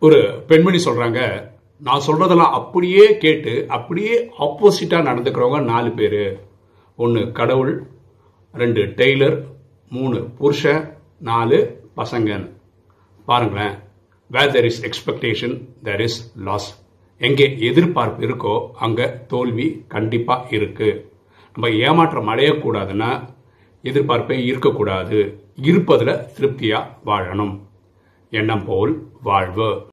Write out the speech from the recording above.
ஒரு பெண்மணி சொல்றாங்க நான் சொல்றதெல்லாம் அப்படியே கேட்டு அப்படியே ஆப்போசிட்டா நடந்துக்கிறவங்க நாலு பேர். ஒன்று கடவுள் ரெண்டு டெய்லர் மூணு புருஷன் நாலு பசங்கன்னு பாருங்களேன் where there is expectation there is loss எங்கே எதிர்பார்ப்பு இருக்கோ அங்கே தோல்வி கண்டிப்பாக இருக்கு. நம்ம ஏமாற்றம் அடையக்கூடாதுன்னா எதிர்பார்ப்பே இருக்கக்கூடாது. இருப்பதில் திருப்தியாக வாழணும். எண்ணம் போல் வாழ்வு.